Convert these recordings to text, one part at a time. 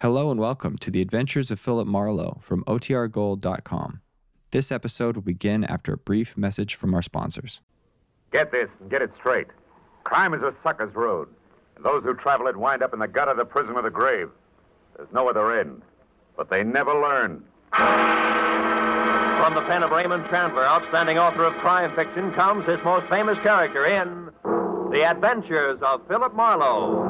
Hello and welcome to the Adventures of Philip Marlowe from OTRGold.com. This episode will begin after a brief message from our sponsors. Get this and get it straight. Crime is a sucker's road, and those who travel it wind up in the gutter, the prison, or the grave. There's no other end, but they never learn. From the pen of Raymond Chandler, outstanding author of crime fiction, comes his most famous character in The Adventures of Philip Marlowe.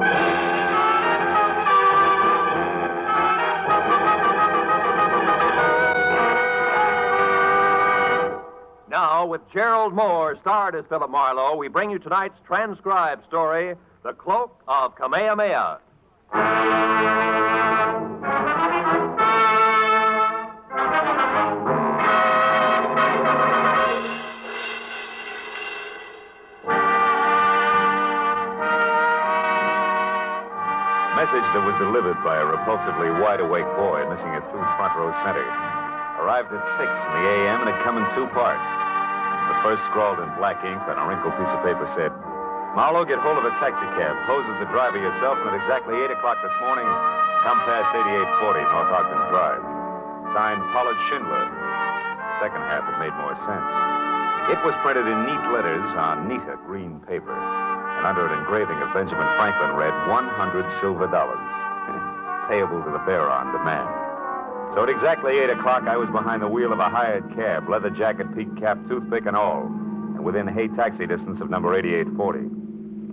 Now, with Gerald Mohr starred as Philip Marlowe, we bring you tonight's transcribed story, The Cloak of Kamehameha. Message that was delivered by a repulsively wide awake boy missing a two front row center. Arrived at 6 in the a.m. and had come in two parts. First scrawled in black ink on a wrinkled piece of paper said, Marlowe, get hold of a taxicab. Pose as the driver yourself, and at exactly 8 o'clock this morning, come past 8840 North Ogden Drive. Signed Pollard Schindler. The second half had made more sense. It was printed in neat letters on neater green paper, and under an engraving of Benjamin Franklin read 100 silver dollars, payable to the bearer on demand. So at exactly 8 o'clock, I was behind the wheel of a hired cab, leather jacket, peak cap, toothpick, and all, and within Hay taxi distance of number 8840.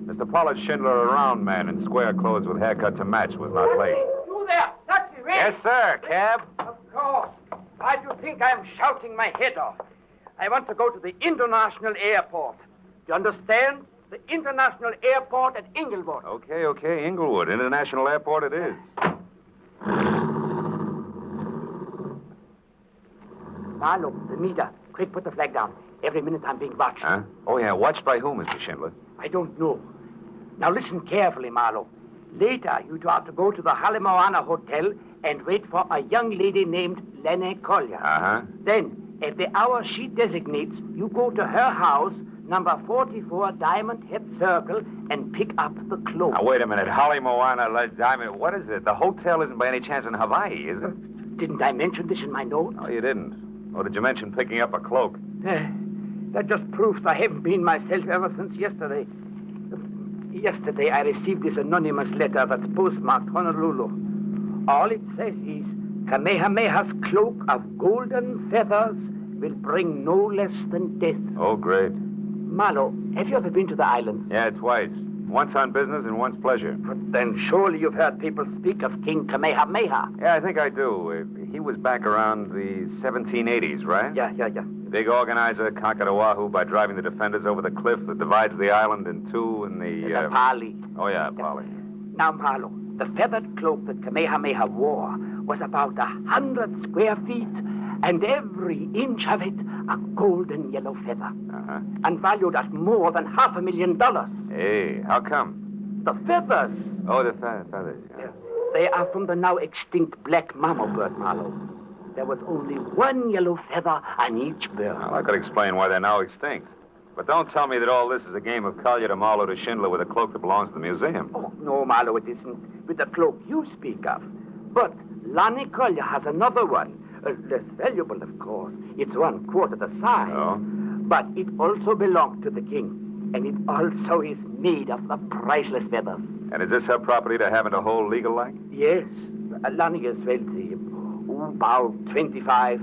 Mr. Pollard Schindler, a round man in square clothes with haircut to match, was not late. You there, taxi. Yes, sir. Cab? Of course. Why do you think I'm shouting my head off? I want to go to the international airport. Do you understand? The international airport at Inglewood. Okay, okay. Inglewood International Airport it is. Marlowe, the meter. Quick, put the flag down. Every minute I'm being watched. Huh? Oh, yeah. Watched by whom, Mr. Schindler? I don't know. Now listen carefully, Marlowe. Later, you are to go to the Halemoana Hotel and wait for a young lady named Lenny Collier. Uh-huh. Then, at the hour she designates, you go to her house, number 44 Diamond Head Circle, and pick up the cloak. Now, wait a minute. Holly Moana, Les Diamond. What is it? The hotel isn't by any chance in Hawaii, is it? Didn't I mention this in my note? Oh, you didn't. Or did you mention picking up a cloak? Eh, that just proves I haven't been myself ever since yesterday. Yesterday, I received this anonymous letter that's postmarked Honolulu. All it says is Kamehameha's cloak of golden feathers will bring no less than death. Oh, great. Marlowe, have you ever been to the island? Yeah, twice. Once on business and once pleasure. But then surely you've heard people speak of King Kamehameha. Yeah, I think I do. Uh, was back around the 1780s, right? Yeah, yeah, yeah. The big organizer conquered Oahu by driving the defenders over the cliff that divides the island in two in the... The Pali. Oh, yeah, Pali. Now, Marlowe, the feathered cloak that Kamehameha wore was about a hundred square feet, and every inch of it a golden yellow feather, Uh-huh. and valued at more than half a million dollars. Hey, how come? The feathers, Oh, the fe- feathers. Yeah. They are from the now extinct black mamo bird, Marlowe. There was only one yellow feather on each bird. Well, I could explain why they're now extinct. But don't tell me that all this is a game of Collier to Marlowe to Schindler with a cloak that belongs to the museum. Oh, no, Marlowe, it isn't with the cloak you speak of. But Lonnie Collier has another one. Uh, less valuable, of course. It's one quarter the size. Oh? But it also belonged to the king. And it also is made of the priceless feathers. And is this her property to have and a whole legal like? Yes, wealthy. About 25.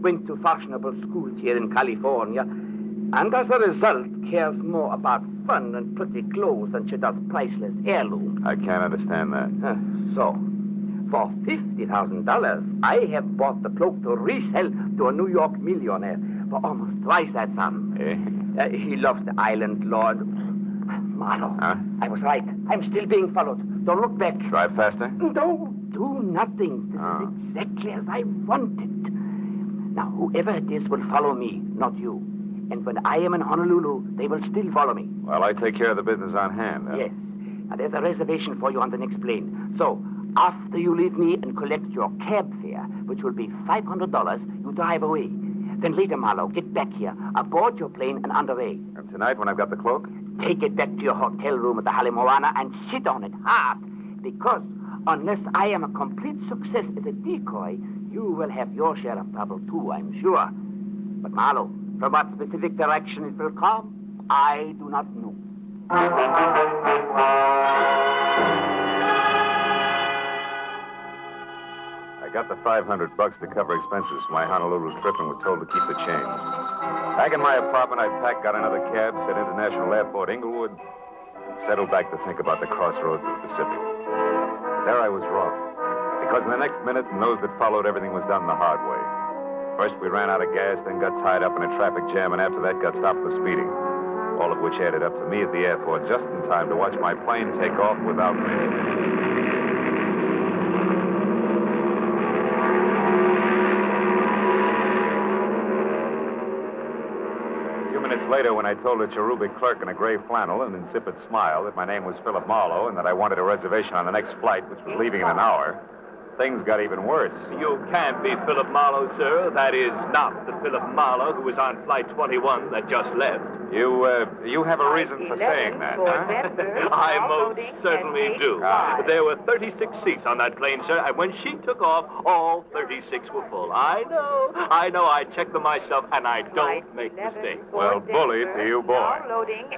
Went to fashionable schools here in California. And as a result, cares more about fun and pretty clothes than she does priceless heirlooms. I can't understand that. So, for $50,000, I have bought the cloak to resell to a New York millionaire for almost twice that sum. Eh? Uh, he loves the island, Lord. Marlowe, Huh? I was right. I'm still being followed. Don't look back. Drive faster? Don't do nothing. This Ah. is exactly as I want it. Now, whoever it is will follow me, not you. And when I am in Honolulu, they will still follow me. Well, I take care of the business on hand. huh? Yes. Now, there's a reservation for you on the next plane. So, after you leave me and collect your cab fare, which will be $500, you drive away. Then later, Marlowe, get back here, aboard your plane and underway. And tonight, when I've got the cloak? Take it back to your hotel room at the Halemoana and sit on it hard. Because Unless I am a complete success as a decoy, you will have your share of trouble too, I'm sure. But Marlowe, from what specific direction it will come, I do not know. I got the 500 bucks to cover expenses for my Honolulu trip and was told to keep the change. Back in my apartment, I packed, got another cab, said International Airport, Inglewood, and settled back to think about the crossroads of the Pacific. There I was wrong. Because in the next minute and those that followed, everything was done the hard way. First, we ran out of gas, then got tied up in a traffic jam, and after that, got stopped for speeding. All of which added up to me at the airport just in time to watch my plane take off without me. Minutes later, when I told a cherubic clerk in a gray flannel and insipid smile that my name was Philip Marlowe and that I wanted a reservation on the next flight, which was leaving in an hour, things got even worse. You can't be Philip Marlowe, sir. That is not the Philip Marlowe who was on Flight 21 that just left. You, uh, you have a reason for saying that, huh? I most certainly do. Ah. There were 36 seats on that plane, sir, and when she took off, all 36 were full. I know. I know. I checked them myself, and I don't make mistakes. Well, bully to you, boy.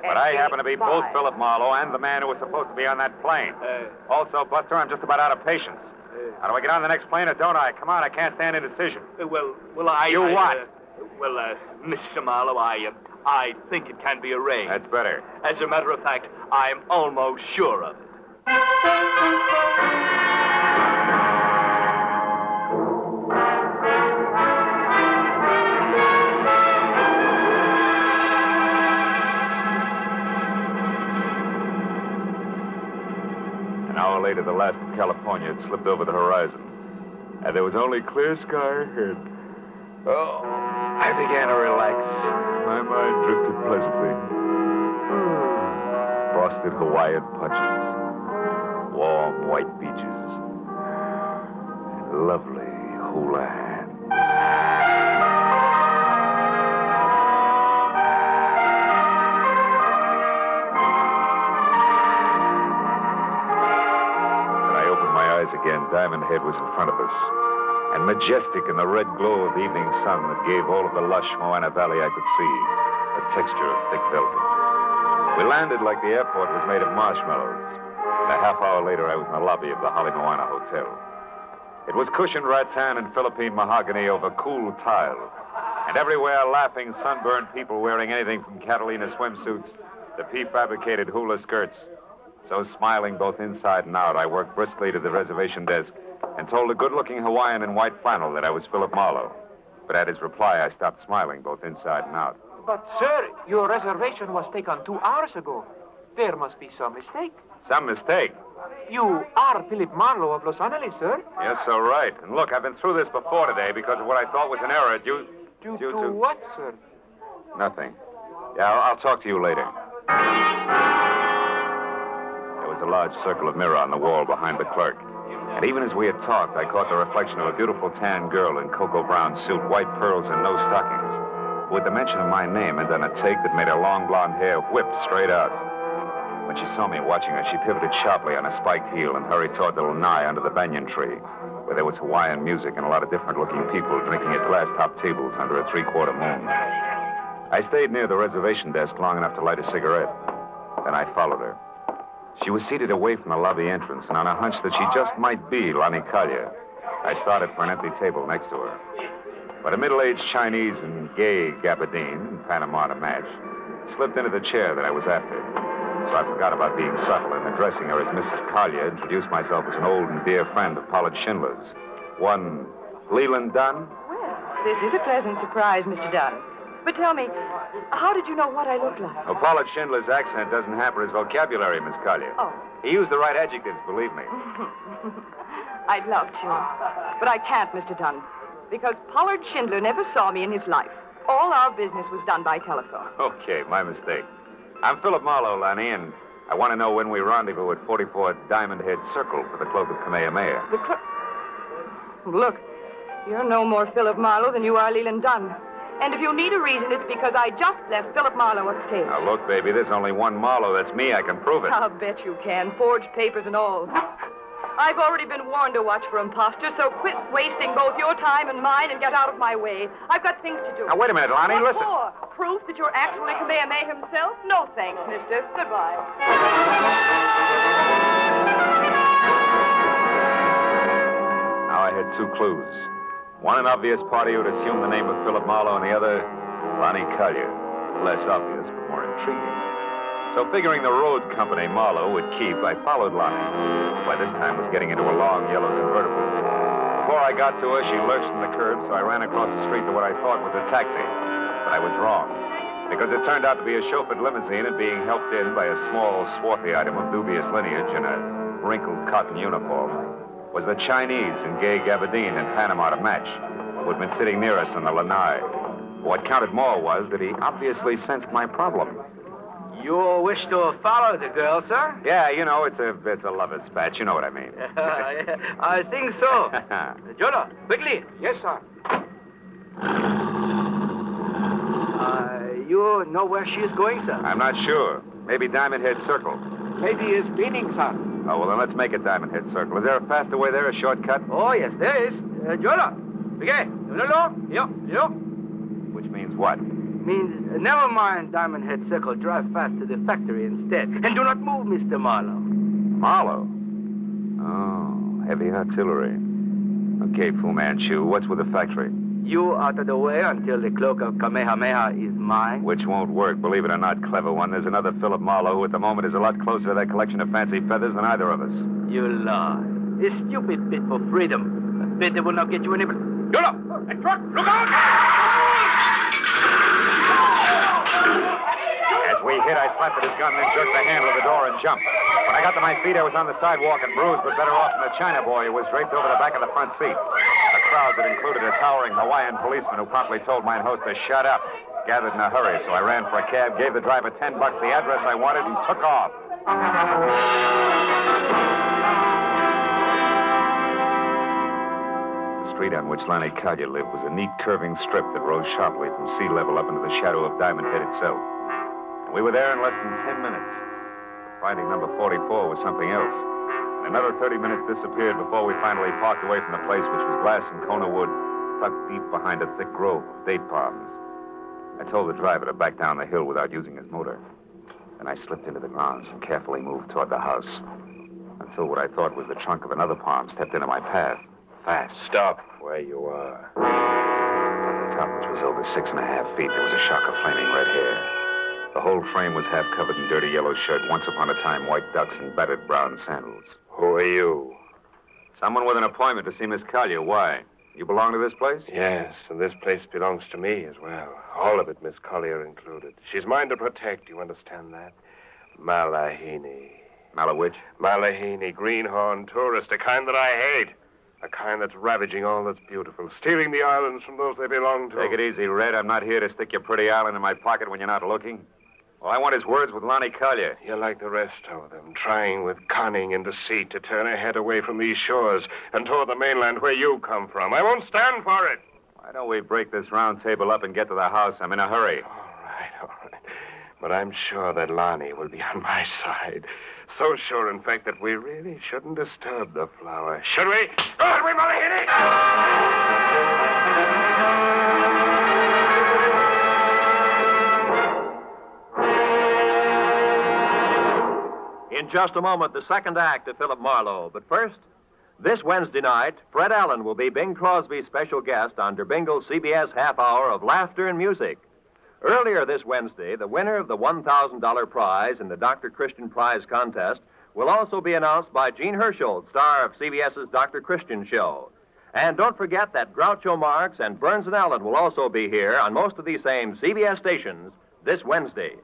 But I happen to be both Philip Marlowe and the man who was supposed to be on that plane. Uh, Also, Buster, I'm just about out of patience. How do I get on the next plane or don't I? Come on, I can't stand indecision. Uh, Well, well, I. You I, what? uh, well, uh, Mr. Marlowe, I, uh, I think it can be arranged. That's better. As a matter of fact, I'm almost sure of it. An hour later, the last California had slipped over the horizon, and there was only clear sky ahead. Oh, I began to relax. My mind drifted pleasantly. Hmm. Frosted Hawaiian punches, warm white beaches, and lovely hula eyes again, Diamond Head was in front of us, and majestic in the red glow of the evening sun that gave all of the lush Moana Valley I could see a texture of thick velvet. We landed like the airport was made of marshmallows. And a half hour later, I was in the lobby of the Halemoana Hotel. It was cushioned rattan and Philippine mahogany over cool tile, and everywhere laughing, sunburned people wearing anything from Catalina swimsuits to prefabricated hula skirts. So smiling both inside and out, I worked briskly to the reservation desk and told a good-looking Hawaiian in white flannel that I was Philip Marlowe. But at his reply, I stopped smiling both inside and out. But, sir, your reservation was taken two hours ago. There must be some mistake. Some mistake. You are Philip Marlowe of Los Angeles, sir. Yes, so right. And look, I've been through this before today because of what I thought was an error due... Due due to what, sir? Nothing. Yeah, I'll, I'll talk to you later. A large circle of mirror on the wall behind the clerk. And even as we had talked, I caught the reflection of a beautiful tan girl in cocoa brown suit, white pearls, and no stockings, at the mention of my name had done a take that made her long blonde hair whip straight out. When she saw me watching her, she pivoted sharply on a spiked heel and hurried toward the lanai under the banyan tree, where there was Hawaiian music and a lot of different-looking people drinking at glass-topped tables under a three-quarter moon. I stayed near the reservation desk long enough to light a cigarette. Then I followed her. She was seated away from the lobby entrance, and on a hunch that she just might be Lani Kalia, I started for an empty table next to her. But a middle-aged Chinese and gay gabardine, Panama to match, slipped into the chair that I was after. So I forgot about being subtle and addressing her as Mrs. Collier, introduced myself as an old and dear friend of Pollard Schindler's. One Leland Dunn? Well, this is a pleasant surprise, Mr. Dunn. But tell me, how did you know what I looked like? Well, Pollard Schindler's accent doesn't hamper his vocabulary, Miss Collier. Oh. He used the right adjectives, believe me. I'd love to. But I can't, Mr. Dunn, because Pollard Schindler never saw me in his life. All our business was done by telephone. Okay, my mistake. I'm Philip Marlowe, Lanny, and I want to know when we rendezvous at 44 Diamond Head Circle for the cloak of Kamehameha. The cl- Look, you're no more Philip Marlowe than you are Leland Dunn. And if you need a reason, it's because I just left Philip Marlowe upstairs. Now, look, baby, there's only one Marlowe. That's me. I can prove it. I'll bet you can. Forged papers and all. I've already been warned to watch for imposters, so quit wasting both your time and mine and get out of my way. I've got things to do. Now, wait a minute, Lonnie. What Listen. for? Proof that you're actually Kamehameha himself? No thanks, mister. Goodbye. Now I had two clues. One, an obvious party who'd assume the name of Philip Marlowe, and the other, Lonnie Collier. Less obvious, but more intriguing. So figuring the road company Marlowe would keep, I followed Lonnie. By this time was getting into a long yellow convertible. Before I got to her, she lurched from the curb, so I ran across the street to what I thought was a taxi. But I was wrong. Because it turned out to be a chauffeured limousine and being helped in by a small, swarthy item of dubious lineage in a wrinkled cotton uniform was the Chinese in gay gabardine and Panama to match, who had been sitting near us on the lanai. What counted more was that he obviously sensed my problem. You wish to follow the girl, sir? Yeah, you know, it's a it's a lover's spat. You know what I mean. I think so. Jonah, quickly. Yes, sir. Uh, you know where she is going, sir? I'm not sure. Maybe Diamond Head Circle. Maybe it's leaning, sir. Oh, well, then let's make it Diamond Head Circle. Is there a faster way there, a shortcut? Oh, yes, there is. Uh, okay. No. Yo, yo. Which means what? Means, uh, never mind Diamond Head Circle. Drive fast to the factory instead. And do not move, Mr. Marlowe. Marlowe. Oh, heavy artillery. Okay, Fu Manchu, what's with the factory? You out of the way until the cloak of Kamehameha is mine. Which won't work, believe it or not, clever one. There's another Philip Marlowe who at the moment is a lot closer to that collection of fancy feathers than either of us. You lie. A stupid bid for freedom. A bid that will not get you any... Jonah! A truck! Look out! As we hit, I slapped at his gun, then jerked the handle of the door and jumped. When I got to my feet, I was on the sidewalk and bruised, but better off than the China boy who was draped over the back of the front seat. A crowd that included a towering Hawaiian policeman who promptly told mine host to shut up. Gathered in a hurry, so I ran for a cab, gave the driver ten bucks, the address I wanted, and took off. The street on which Lonnie Collier lived was a neat curving strip that rose sharply from sea level up into the shadow of Diamond Head itself. And we were there in less than ten minutes. Finding number 44 was something else. And another 30 minutes disappeared before we finally parked away from the place, which was glass and Kona wood, tucked deep behind a thick grove of date palms. I told the driver to back down the hill without using his motor. Then I slipped into the grounds and carefully moved toward the house. Until what I thought was the trunk of another palm stepped into my path. Fast. Stop where you are. At the top, which was over six and a half feet, there was a shock of flaming red hair. The whole frame was half covered in dirty yellow shirt, once upon a time white ducks and battered brown sandals. Who are you? Someone with an appointment to see Miss Collier. Why? You belong to this place? Yes, and this place belongs to me as well. All of it, Miss Collier included. She's mine to protect, you understand that? Malihini. Malawitch? Malihini, greenhorn tourist, a kind that I hate. A kind that's ravaging all that's beautiful, stealing the islands from those they belong to. Take it easy, Red. I'm not here to stick your pretty island in my pocket when you're not looking. All I want is words with Lonnie Collier. You're like the rest of them, trying with cunning and deceit to turn her head away from these shores and toward the mainland where you come from. I won't stand for it. Why don't we break this round table up and get to the house? I'm in a hurry. All right, all right. But I'm sure that Lonnie will be on my side. So sure, in fact, that we really shouldn't disturb the flower. Should we? Should we, Malihini? In just a moment, the second act of Philip Marlowe. But first, this Wednesday night, Fred Allen will be Bing Crosby's special guest on Der Bingle's CBS half hour of laughter and music. Earlier this Wednesday, the winner of the $1,000 prize in the Dr. Christian Prize contest will also be announced by Jean Hersholt, star of CBS's Dr. Christian Show. And don't forget that Groucho Marx and Burns and Allen will also be here on most of these same CBS stations this Wednesday.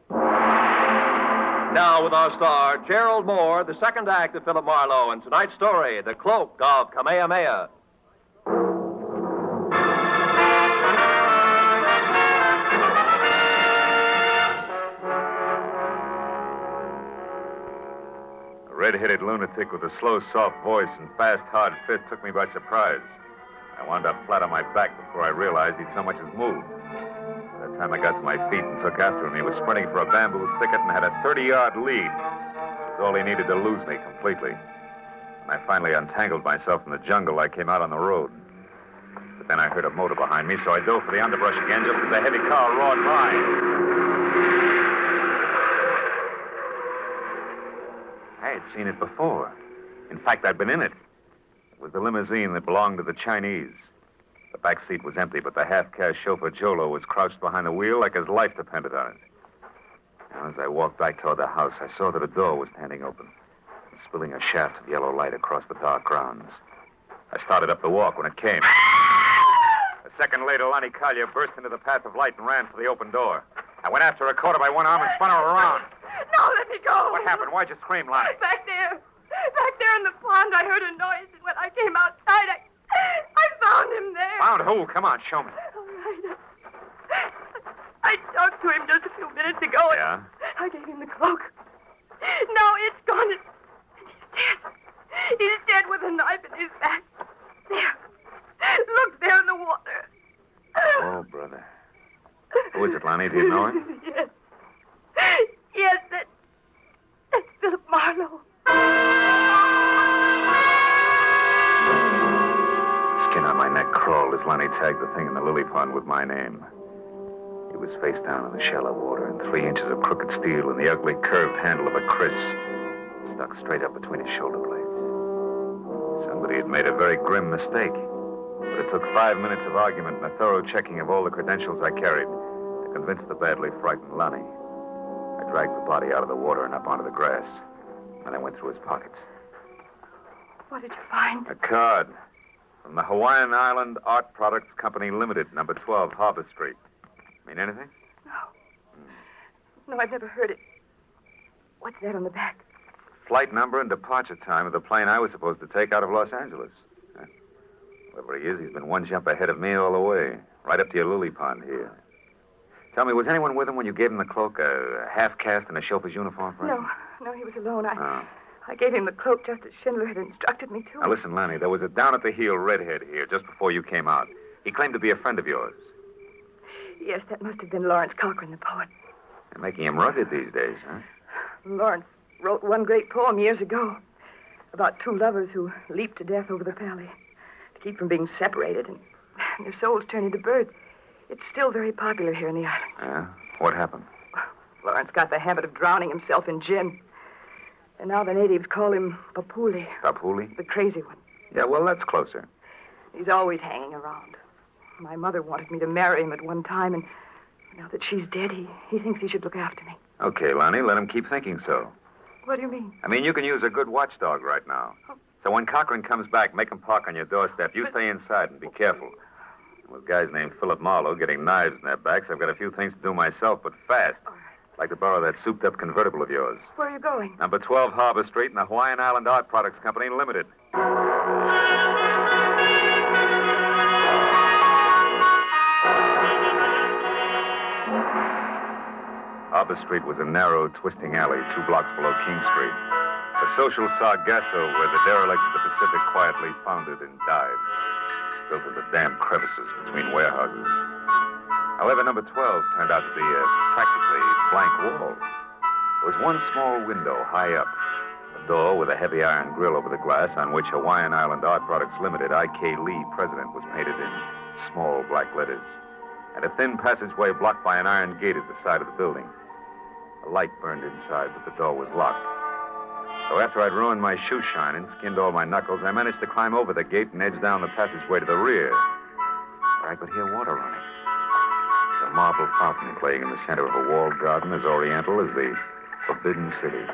Now, with our star, Gerald Mohr, the second act of Philip Marlowe, and tonight's story, The Cloak of Kamehameha. A red-headed lunatic with a slow, soft voice and fast, hard fist took me by surprise. I wound up flat on my back before I realized he'd so much as moved. The time I got to my feet and took after him, he was sprinting for a bamboo thicket and had a 30-yard lead. It was all he needed to lose me completely. When I finally untangled myself from the jungle, I came out on the road. But then I heard a motor behind me, so I dove for the underbrush again just as a heavy car roared by. I had seen it before. In fact, I'd been in it. It was the limousine that belonged to the Chinese. The back seat was empty, but the half-caste chauffeur Jolo was crouched behind the wheel like his life depended on it. Now, as I walked back toward the house, I saw that a door was standing open, spilling a shaft of yellow light across the dark grounds. I started up the walk when it came. A second later, Lonnie Collier burst into the path of light and ran for the open door. I went after her, caught her by one arm, and spun her around. No, let me go. What happened? Why'd you scream, Lonnie? Back there. Back there in the pond, I heard a noise, and when I came outside, I, I found him there. Found who? Come on, show me. All right. I talked to him just a few minutes ago. Yeah? Face down in the shallow water, and three inches of crooked steel and the ugly curved handle of a kris stuck straight up between his shoulder blades. Somebody had made a very grim mistake. But it took five minutes of argument and a thorough checking of all the credentials I carried to convince the badly frightened Lonnie. I dragged the body out of the water and up onto the grass. And I went through his pockets. What did you find? A card from the Hawaiian Island Art Products Company Limited, number 12, Harbor Street. Mean anything? No, No, I've never heard it. What's that on the back? Flight number and departure time of the plane I was supposed to take out of Los Angeles. Whoever he is, he's been one jump ahead of me all the way, right up to your lily pond here. Tell me, was anyone with him when you gave him the cloak? A half caste in a chauffeur's uniform, for No, no, he was alone. I, Oh. I gave him the cloak just as Schindler had instructed me to. Now, listen, Lanny, there was a down at the heel redhead here just before you came out. He claimed to be a friend of yours. Yes, that must have been Lawrence Cochran, the poet. They're making him rugged these days, huh? Lawrence wrote one great poem years ago about two lovers who leaped to death over the valley to keep from being separated, and their souls turned into birds. It's still very popular here in the islands. Yeah? What happened? Lawrence got the habit of drowning himself in gin. And now the natives call him Pupule, Pupule? the crazy one. Yeah, well, that's closer. He's always hanging around. My mother wanted me to marry him at one time, and now that she's dead, he, he thinks he should look after me. Okay, Lonnie, let him keep thinking so. What do you mean? I mean, you can use a good watchdog right now. Oh. So when Cochran comes back, make him park on your doorstep. You stay inside and be careful. With guys named Philip Marlowe getting knives in their backs, I've got a few things to do myself, but fast. All right. I'd like to borrow that souped-up convertible of yours. Where are you going? Number 12 Harbor Street in the Hawaiian Island Art Products Company Limited. Harbor Street was a narrow, twisting alley two blocks below King Street. A social sargasso where the derelicts of the Pacific quietly foundered and dives, built into damp crevices between warehouses. However, number 12 turned out to be a practically blank wall. There was one small window high up, a door with a heavy iron grill over the glass on which Hawaiian Island Art Products Limited, I.K. Lee, president, was painted in small black letters, and a thin passageway blocked by an iron gate at the side of the building. A light burned inside, but the door was locked. So after I'd ruined my shoe shine and skinned all my knuckles, I managed to climb over the gate and edge down the passageway to the rear, where I could hear water running. There's a marble fountain playing in the center of a walled garden as oriental as the Forbidden City.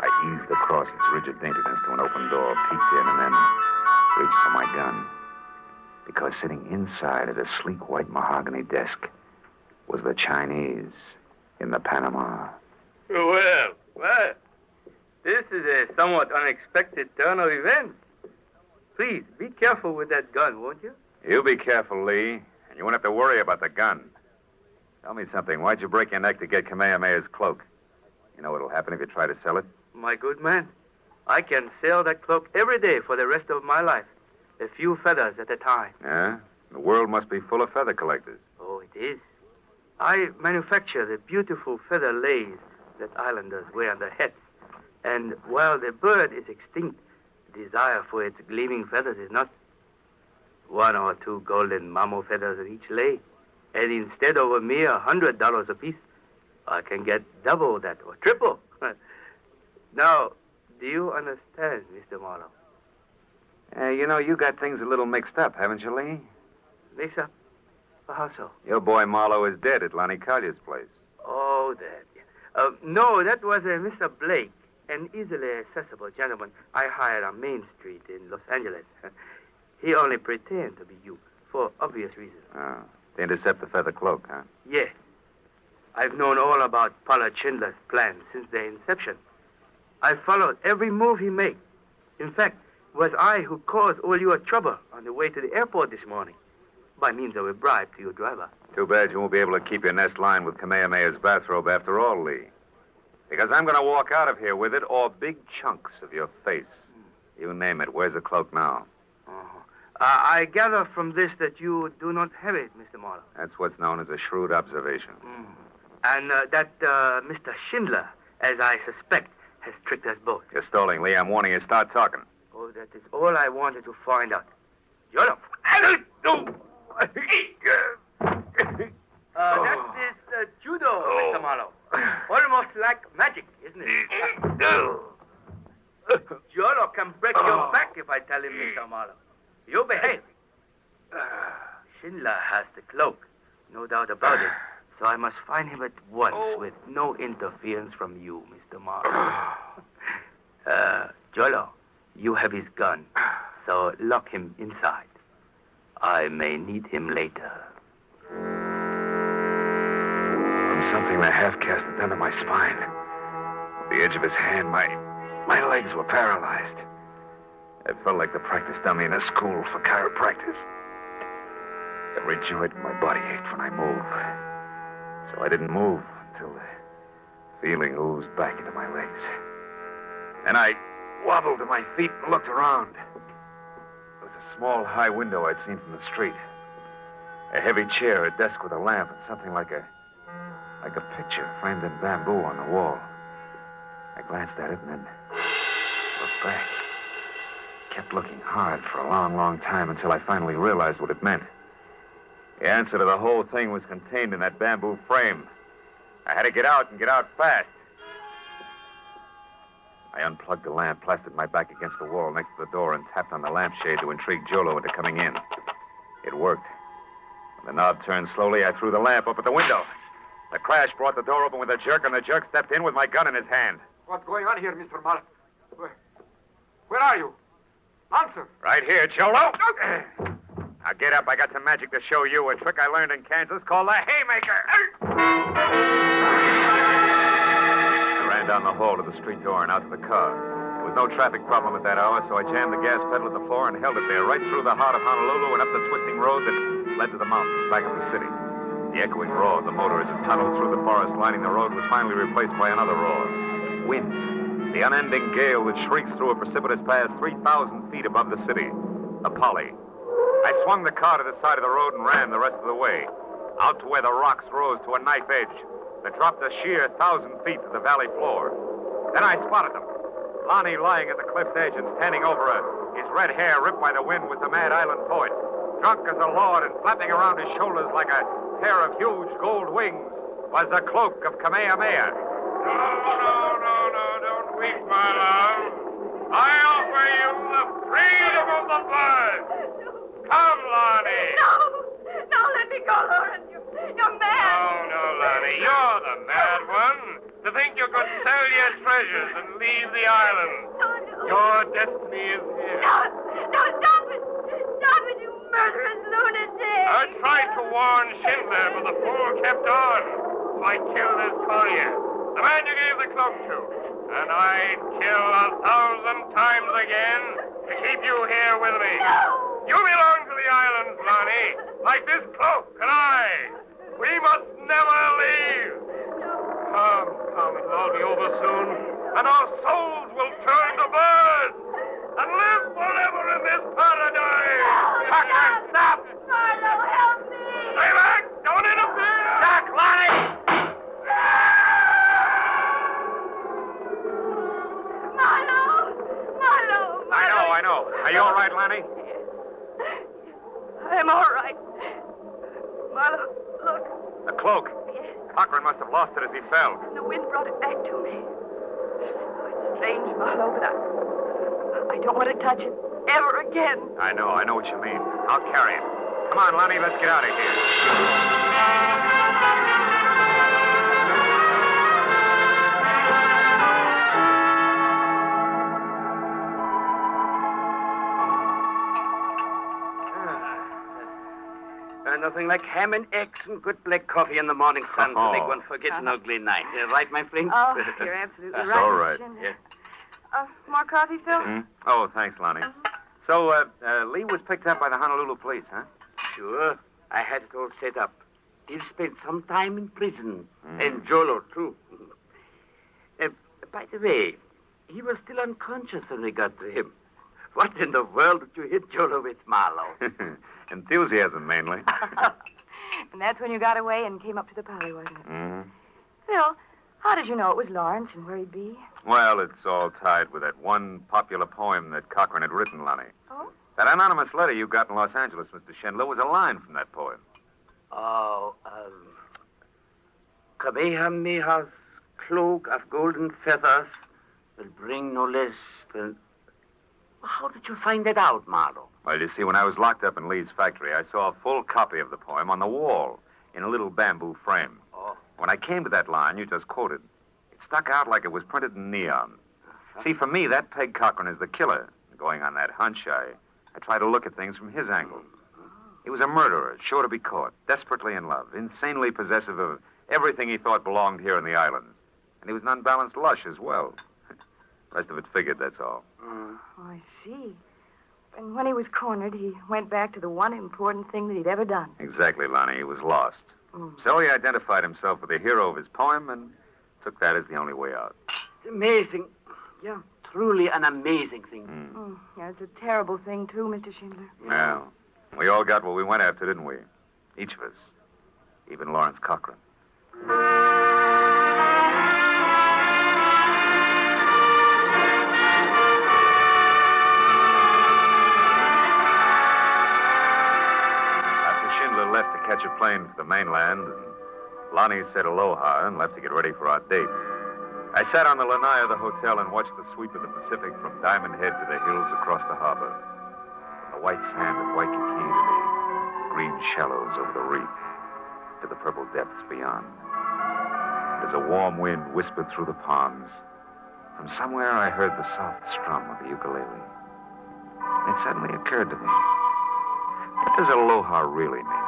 I eased across its rigid daintiness to an open door, peeked in, and then reached for my gun. Because sitting inside at a sleek white mahogany desk was the Chinese in the Panama. Well, well, this is a somewhat unexpected turn of events. Please, be careful with that gun, won't you? You be careful, Lee, and you won't have to worry about the gun. Tell me something. Why'd you break your neck to get Kamehameha's cloak? You know what'll happen if you try to sell it? My good man, I can sell that cloak every day for the rest of my life. A few feathers at a time. Yeah? The world must be full of feather collectors. Oh, it is. I manufacture the beautiful feather lace that islanders wear on their heads. And while the bird is extinct, the desire for its gleaming feathers is not. One or two golden mamo feathers at each lei, and instead of a mere hundred dollars apiece, I can get double that or triple. now, do you understand, Mr. Marlowe? Uh, you know, you got things a little mixed up, haven't you, Lee? Mix up? How so? Your boy Marlowe is dead at Lonnie Collier's place. Oh, that. Uh, no, that was uh, Mr. Blake, an easily accessible gentleman I hired on Main Street in Los Angeles. he only pretended to be you, for obvious reasons. Oh, to intercept the feather cloak, huh? Yeah. I've known all about Pollard Schindler's plan since their inception. I followed every move he made. In fact, it was I who caused all your trouble on the way to the airport this morning, by means of a bribe to your driver. Too bad you won't be able to keep your nest lined with Kamehameha's bathrobe after all, Lee. Because I'm going to walk out of here with it or big chunks of your face. You name it. Where's the cloak now? Uh-huh. Uh, I gather from this that you do not have it, Mr. Marlowe. That's what's known as a shrewd observation. Mm. And uh, that uh, Mr. Schindler, as I suspect, has tricked us both. You're stalling, Lee. I'm warning you. Start talking. Oh, that is all I wanted to find out. Jolo. Uh, that is uh, judo, Oh. Mr. Marlowe. Almost like magic, isn't it? Jolo can break Oh. your back if I tell him, Mr. Marlowe. You behave. Schindler has the cloak, no doubt about it. So I must find him at once Oh. with no interference from you, Mr. Marlowe. uh, Jolo, you have his gun, so lock him inside. I may need him later. From something the half casted under my spine. The edge of his hand, my my legs were paralyzed. I felt like the practice dummy in a school for chiropractors. Every joint in my body ached when I moved. So I didn't move until the feeling oozed back into my legs. And I wobbled to my feet and looked around. Small high window I'd seen from the street. A heavy chair, a desk with a lamp, and something like a like a picture framed in bamboo on the wall. I glanced at it and then looked back. Kept looking hard for a long, long time until I finally realized what it meant. The answer to the whole thing was contained in that bamboo frame. I had to get out and get out fast. I unplugged the lamp, plastered my back against the wall next to the door, and tapped on the lampshade to intrigue Jolo into coming in. It worked. When the knob turned slowly, I threw the lamp up at the window. The crash brought the door open with a jerk, and the jerk stepped in with my gun in his hand. What's going on here, Mr. Marlowe? Where, where are you? Answer. Right here, Jolo. Now get up. I got some magic to show you. A trick I learned in Kansas called the haymaker. Down the hall to the street door and out to the car. There was no traffic problem at that hour, so I jammed the gas pedal at the floor and held it there right through the heart of Honolulu and up the twisting road that led to the mountains back of the city. The echoing roar of the motor as it tunneled through the forest lining the road was finally replaced by another roar. Wind. The unending gale that shrieks through a precipitous pass 3,000 feet above the city. The Pali. I swung the car to the side of the road and ran the rest of the way. Out to where the rocks rose to a knife edge that dropped a sheer thousand feet to the valley floor. Then I spotted them. Lonnie lying at the cliff's edge and standing over her. His red hair ripped by the wind was the mad island poet. Drunk as a lord and flapping around his shoulders like a pair of huge gold wings was the cloak of Kamehameha. No, no, no, no, don't weep, my love. I offer you the freedom of the bird. Come, Lonnie. No! No, let me go, Lawrence. You, you're mad. Oh, no, Lonnie, you're the mad one. To think you could sell your treasures and leave the island. No. Your destiny is here. No, no, stop it. Stop it, you murderous lunatic. I tried to warn Schindler, but the fool kept on. So I killed his courier, the man you gave the cloak to. And I'd kill a thousand times again to keep you here with me. No. You belong to the islands, Lonnie, like this cloak and I. We must never leave. Come, come, it'll all be over soon. And our souls will turn to birds and live forever in this paradise. Tucker, stop! Marlowe, help me! Stay back! Don't interfere! Doc, Lonnie! Marlowe! Marlowe! I know, I know. Are you all right, Lanny? Yes. I'm all right. Marlowe, the cloak. Yes, Cochran must have lost it as he fell. the wind brought it back to me. Oh, it's strange, Marlowe, but I, I don't want to touch it ever again. I know, I know what you mean. I'll carry it. Come on, Lonnie, let's get out of here. Nothing like ham and eggs and good black coffee in the morning sun to make Oh. one forget an ugly night. Uh, right, my friend? Oh, you're absolutely That's right. all right. Schindler. Yeah. Uh, more coffee, Phil? Hmm? Oh, thanks, Lonnie. So, uh, uh, Lee was picked up by the Honolulu police, huh? Sure. I had it all set up. He'll spend some time in prison. Mm. And Jolo, too. Uh, by the way, he was still unconscious when we got to him. What in the world did you hit Jolo with, Marlowe? Enthusiasm, mainly. and that's when you got away and came up to the Pali, wasn't it? hmm Phil, how did you know it was Lawrence and where he'd be? Well, it's all tied with that one popular poem that Cochran had written, Lonnie. Oh? That anonymous letter you got in Los Angeles, Mr. Schindler, was a line from that poem. Oh, um. Kamehameha's cloak of golden feathers will bring no less than. How did you find that out, Marlowe? Well, you see, when I was locked up in Lee's factory, I saw a full copy of the poem on the wall in a little bamboo frame. Oh. When I came to that line you just quoted, it stuck out like it was printed in neon. See, for me, that Peg Cochran is the killer. Going on that hunch, I, I try to look at things from his angle. He was a murderer, sure to be caught, desperately in love, insanely possessive of everything he thought belonged here in the islands. And he was an unbalanced lush as well. Rest of it figured, that's all. Oh, I see. And when he was cornered, he went back to the one important thing that he'd ever done. Exactly, Lonnie. He was lost. Mm. So he identified himself with the hero of his poem and took that as the only way out. It's amazing. Yeah, truly an amazing thing. Mm. Mm, yeah, it's a terrible thing, too, Mr. Schindler. Well, we all got what we went after, didn't we? Each of us. Even Lawrence Cochran. Catch a plane for the mainland, and Lonnie said aloha and left to get ready for our date. I sat on the lanai of the hotel and watched the sweep of the Pacific from Diamond Head to the hills across the harbor. From the white sand of Waikiki to the green shallows over the reef, to the purple depths beyond. As a warm wind whispered through the palms, from somewhere I heard the soft strum of the ukulele. It suddenly occurred to me. What does aloha really mean?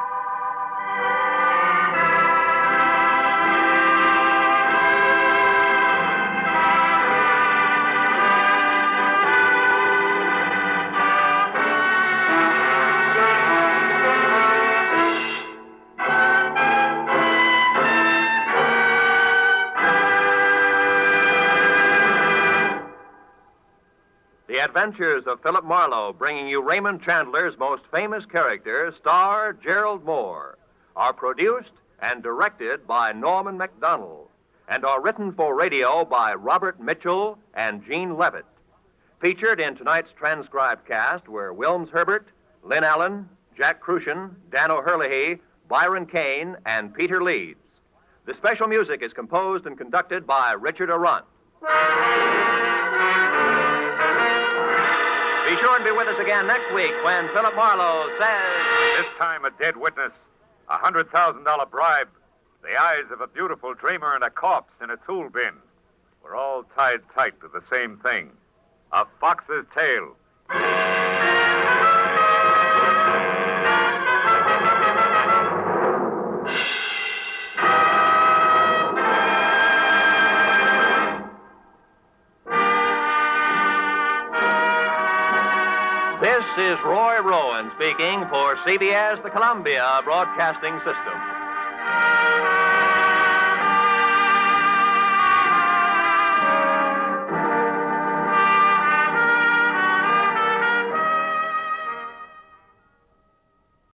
Adventures of Philip Marlowe, bringing you Raymond Chandler's most famous character, star Gerald Mohr, are produced and directed by Norman Macdonnell and are written for radio by Robert Mitchell and Gene Levitt. Featured in tonight's transcribed cast were Wilms Herbert, Lynn Allen, Jack Kruschen, Dan O'Herlihy, Byron Kane, and Peter Leeds. The special music is composed and conducted by Richard Aurandt. Be sure and be with us again next week when Philip Marlowe says. This time a dead witness, a hundred thousand dollar bribe, the eyes of a beautiful dreamer and a corpse in a tool bin. We're all tied tight to the same thing. A fox's tail. Is Roy Rowan speaking for CBS, the Columbia Broadcasting System.